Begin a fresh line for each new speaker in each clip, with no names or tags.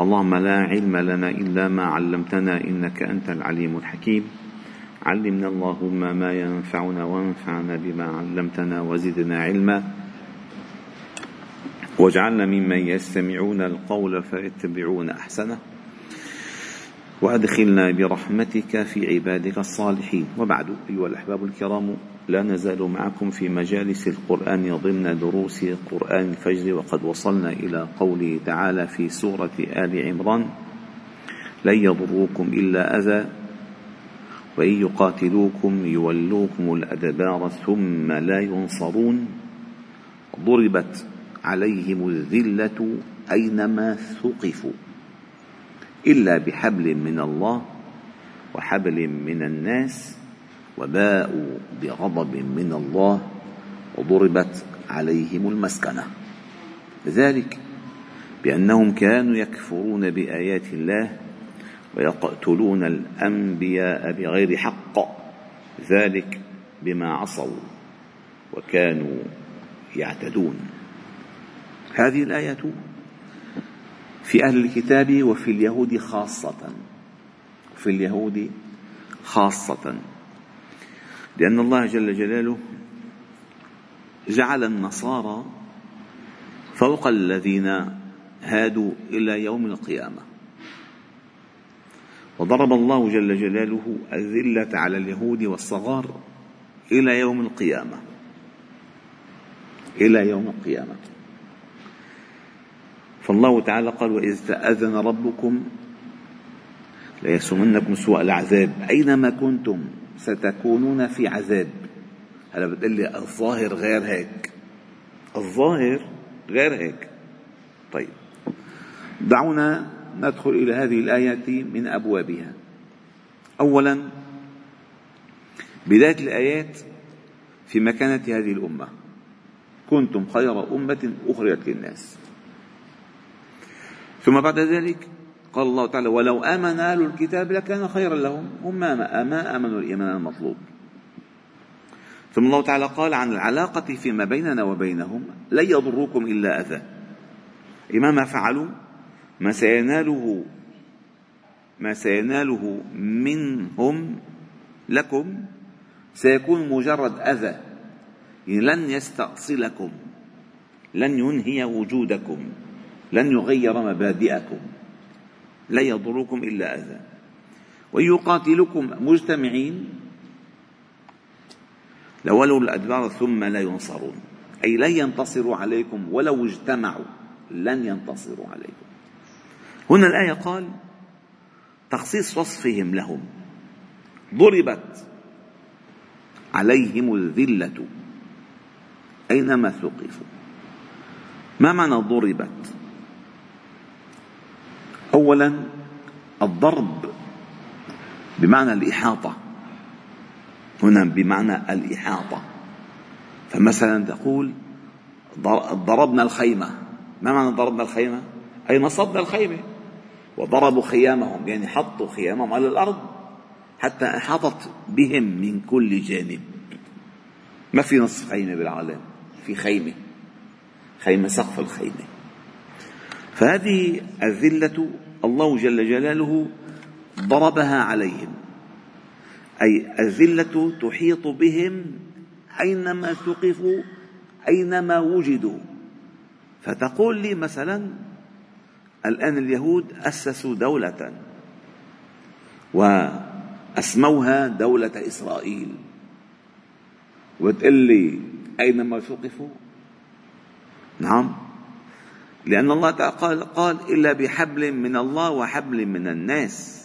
اللهم لا علم لنا إلا ما علمتنا إنك أنت العليم الحكيم. علمنا اللهم ما ينفعنا وانفعنا بما علمتنا وزدنا علما. واجعلنا ممن يستمعون القول فيتبعون أحسنه. وأدخلنا برحمتك في عبادك الصالحين. وبعد أيها الأحباب الكرام لا نزال معكم في مجالس القرآن ضمن دروس قرآن الفجر وقد وصلنا إلى قوله تعالى في سورة آل عمران لن يضروكم إلا أذى وإن يقاتلوكم يولوكم الأدبار ثم لا ينصرون. ضربت عليهم الذلة أينما ثقفوا. إلا بحبل من الله وحبل من الناس وباءوا بغضب من الله وضربت عليهم المسكنة. ذلك بأنهم كانوا يكفرون بآيات الله ويقتلون الأنبياء بغير حق ذلك بما عصوا وكانوا يعتدون. هذه الآية في أهل الكتاب وفي اليهود خاصة. في اليهود خاصة. لأن الله جل جلاله جعل النصارى فوق الذين هادوا إلى يوم القيامة. وضرب الله جل جلاله الذلة على اليهود والصغار إلى يوم القيامة. إلى يوم القيامة. فالله تعالى قال وإذ تأذن ربكم ليسمنكم سوء العذاب. أينما كنتم ستكونون في عذاب. هلا بتقول لي الظاهر غير هيك. الظاهر غير هيك. طيب. دعونا ندخل إلى هذه الآية من أبوابها. أولا بداية الآيات في مكانة هذه الأمة. كنتم خير أمة أخرجت للناس. ثم بعد ذلك قال الله تعالى ولو آمن أهل الكتاب لكان خيرا لهم. هم ما آمنوا الإيمان المطلوب. ثم الله تعالى قال عن العلاقة فيما بيننا وبينهم لن يضروكم إلا أذى. إما ما فعلوا ما سيناله ما سيناله منهم لكم سيكون مجرد أذى. يعني لن يستأصلكم لن ينهي وجودكم. لن يغير مبادئكم لا يضركم إلا أذى. ويقاتلكم مجتمعين لولوا الأدبار ثم لا ينصرون. أي لن ينتصروا عليكم ولو اجتمعوا لن ينتصروا عليكم. هنا الآية قال تخصيص وصفهم لهم. ضربت عليهم الذلة أينما ثقفوا. ما معنى ضربت؟ اولا الضرب بمعنى الإحاطة. هنا بمعنى الإحاطة. فمثلا تقول ضربنا الخيمة. ما معنى ضربنا الخيمة؟ أي نصبنا الخيمة. وضربوا خيامهم يعني حطوا خيامهم على الأرض حتى أحاطت بهم من كل جانب. ما في نصف خيمة بالعالم في خيمة خيمة سقف الخيمة. فهذه الذلة الله جل جلاله ضربها عليهم. أي الذلة تحيط بهم أينما ثقفوا أينما وجدوا. فتقول لي مثلا الآن اليهود أسسوا دولة وأسموها دولة إسرائيل. وتقول لي أينما ثقفوا؟ نعم. لأن الله تعالى قال, قال إلا بحبل من الله وحبل من الناس.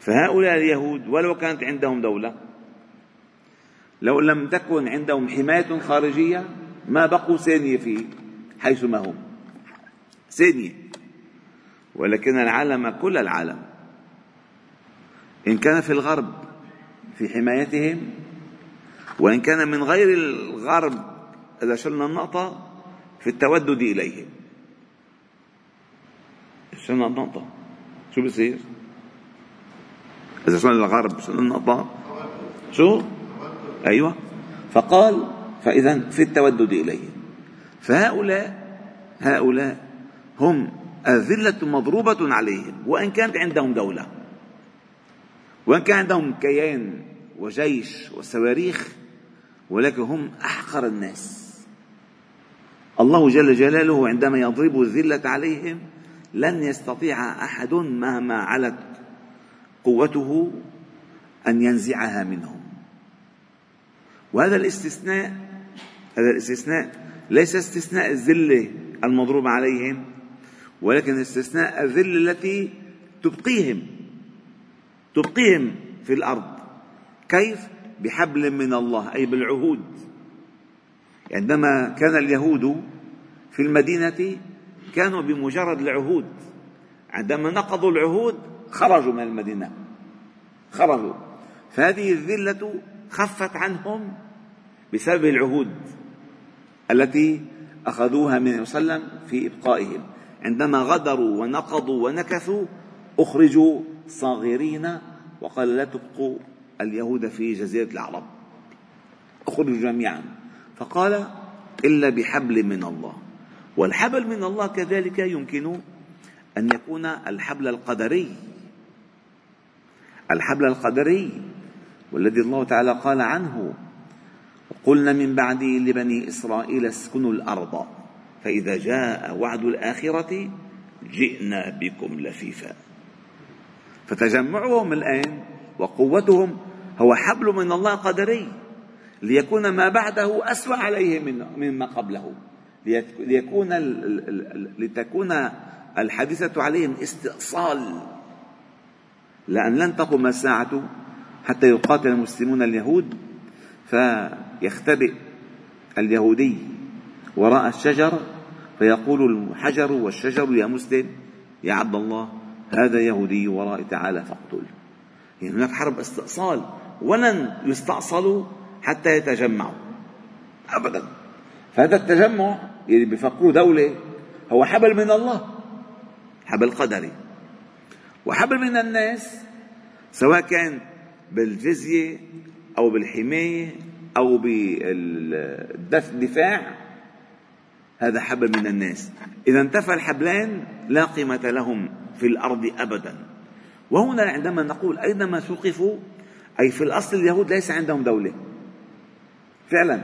فهؤلاء اليهود ولو كانت عندهم دولة لو لم تكن عندهم حماية خارجية ما بقوا ثانية في حيث ما هم. ثانية. ولكن العالم كل العالم إن كان في الغرب في حمايتهم وإن كان من غير الغرب إذا شلنا النقطة في التودد إليهم. شنو النقطة. شو بصير إذا صار الغرب شنو النقطة. شو؟ أيوة. فقال فإذا في التودد إليهم. فهؤلاء هؤلاء هم الذلة مضروبة عليهم وإن كانت عندهم دولة. وإن كان عندهم كيان وجيش وصواريخ ولكن هم أحقر الناس. الله جل جلاله عندما يضرب الذلة عليهم لن يستطيع أحد مهما علت قوته أن ينزعها منهم. وهذا الاستثناء هذا الاستثناء ليس استثناء الذلة المضروب عليهم ولكن استثناء الذلة التي تبقيهم تبقيهم في الأرض. كيف؟ بحبل من الله أي بالعهود. عندما كان اليهود في المدينة كانوا بمجرد العهود. عندما نقضوا العهود خرجوا من المدينة. خرجوا. فهذه الذلة خفت عنهم بسبب العهود التي أخذوها من صلى الله عليه وسلم في إبقائهم. عندما غدروا ونقضوا ونكثوا أخرجوا صاغرين وقال لا تبقوا اليهود في جزيرة العرب أخرجوا جميعا. فقال إلا بحبل من الله. والحبل من الله كذلك يمكن أن يكون الحبل القدري. الحبل القدري والذي الله تعالى قال عنه قلنا من بعده لبني إسرائيل اسكنوا الأرض فإذا جاء وعد الآخرة جئنا بكم لفيفا. فتجمعهم الآن وقوتهم هو حبل من الله قدري. ليكون ما بعده أسوأ عليهم مما قبله. ليكون لتكون الحادثة عليهم استئصال. لأن لن تقوم الساعة حتى يقاتل المسلمون اليهود فيختبئ اليهودي وراء الشجر فيقول الحجر والشجر يا مسلم يا عبد الله هذا يهودي ورائي تعالى فاقتل. يعني هناك حرب استئصال. ولن يستأصلوا حتى يتجمعوا. أبدا. فهذا التجمع اللي بيفكروا دولة هو حبل من الله. حبل قدري. وحبل من الناس سواء كان بالجزية أو بالحماية أو بالدفاع هذا حبل من الناس. إذا انتفى الحبلان لا قيمة لهم في الأرض أبدا. وهنا عندما نقول أينما ثقفوا أي في الأصل اليهود ليس عندهم دولة. فعلا.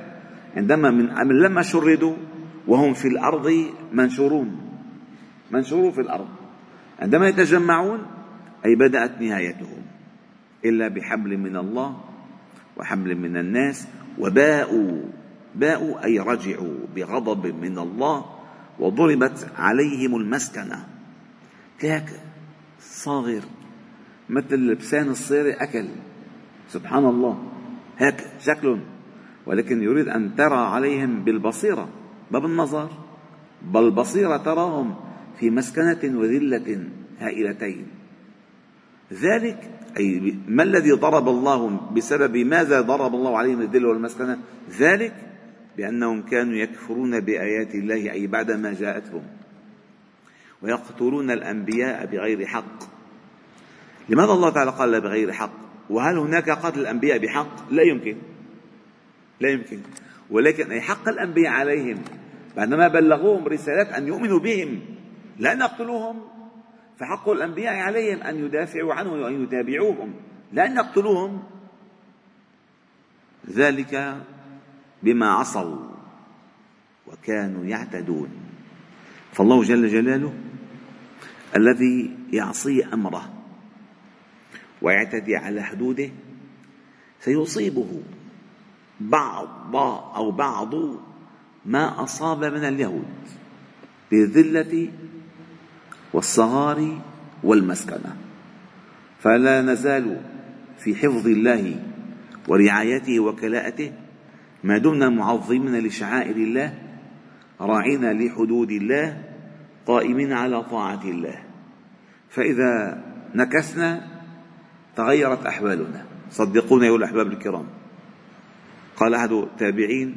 عندما من لما شردوا وهم في الأرض منشورون. منشورون في الأرض. عندما يتجمعون أي بدأت نهايتهم. إلا بحبل من الله وحبل من الناس وباءوا. باءوا أي رجعوا بغضب من الله وضربت عليهم المسكنة. هيك صاغر مثل لبسان الصيرة أكل. سبحان الله. هيك شكلهم ولكن يريد أن ترى عليهم بالبصيرة ما بالنظر بل بصيرة تراهم في مسكنة وذلة هائلتين. ذلك أي ما الذي ضرب الله بسبب ماذا ضرب الله عليهم الذل والمسكنة؟ ذلك بأنهم كانوا يكفرون بآيات الله أي بعدما جاءتهم. ويقتلون الأنبياء بغير حق. لماذا الله تعالى قال بغير حق؟ وهل هناك قتل الأنبياء بحق؟ لا يمكن. لا يمكن. ولكن أي حق الأنبياء عليهم بعدما بلغوهم رسالات أن يؤمنوا بهم لا نقتلوهم. فحق الأنبياء عليهم أن يدافعوا عنهم وأن يتابعوهم لا أن يقتلوهم ذلك بما عصوا وكانوا يعتدون. فالله جل جلاله الذي يعصي أمره ويعتدي على حدوده سيصيبه بعض أو بعض ما أصاب من اليهود بالذلة والصغار والمسكنة. فلا نزال في حفظ الله ورعايته وكلاءته ما دمنا معظمين لشعائر الله راعين لحدود الله قائمين على طاعة الله. فإذا نكسنا تغيرت أحوالنا. صدقونا أيها الأحباب الكرام. قال أحد التابعين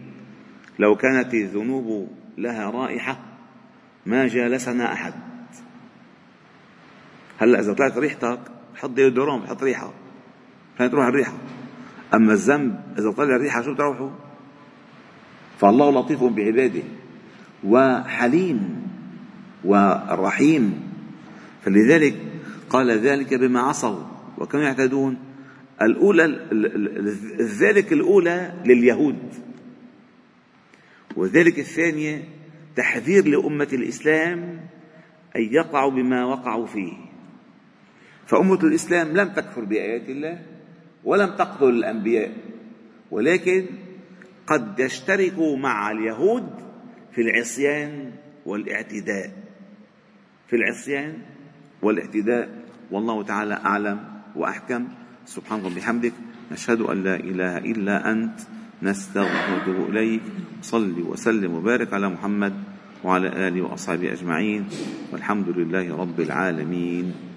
لو كانت الذنوب لها رائحة ما جالسنا أحد. هلا إذا طلعت ريحتك حط ديودورون حط ريحة. خلينا تروح الريحة؟ أما الذنب إذا طلع الريحة شو بتروحوا فالله لطيف بعباده وحليم والرحيم فلذلك قال ذلك بما عصوا وكانوا يعتدون. الأولى ذلك الأولى لليهود. وذلك الثانية تحذير لأمة الإسلام أن يقعوا بما وقعوا فيه. فأمة الإسلام لم تكفر بآيات الله ولم تقتل الأنبياء ولكن قد يشتركوا مع اليهود في العصيان والاعتداء. في العصيان والاعتداء والله تعالى أعلم وأحكم. سبحانك وبحمدك نشهد أن لا إله إلا أنت نستغفرك إليك صل وسلم وبارك على محمد وعلى آله وأصحابه أجمعين والحمد لله رب العالمين.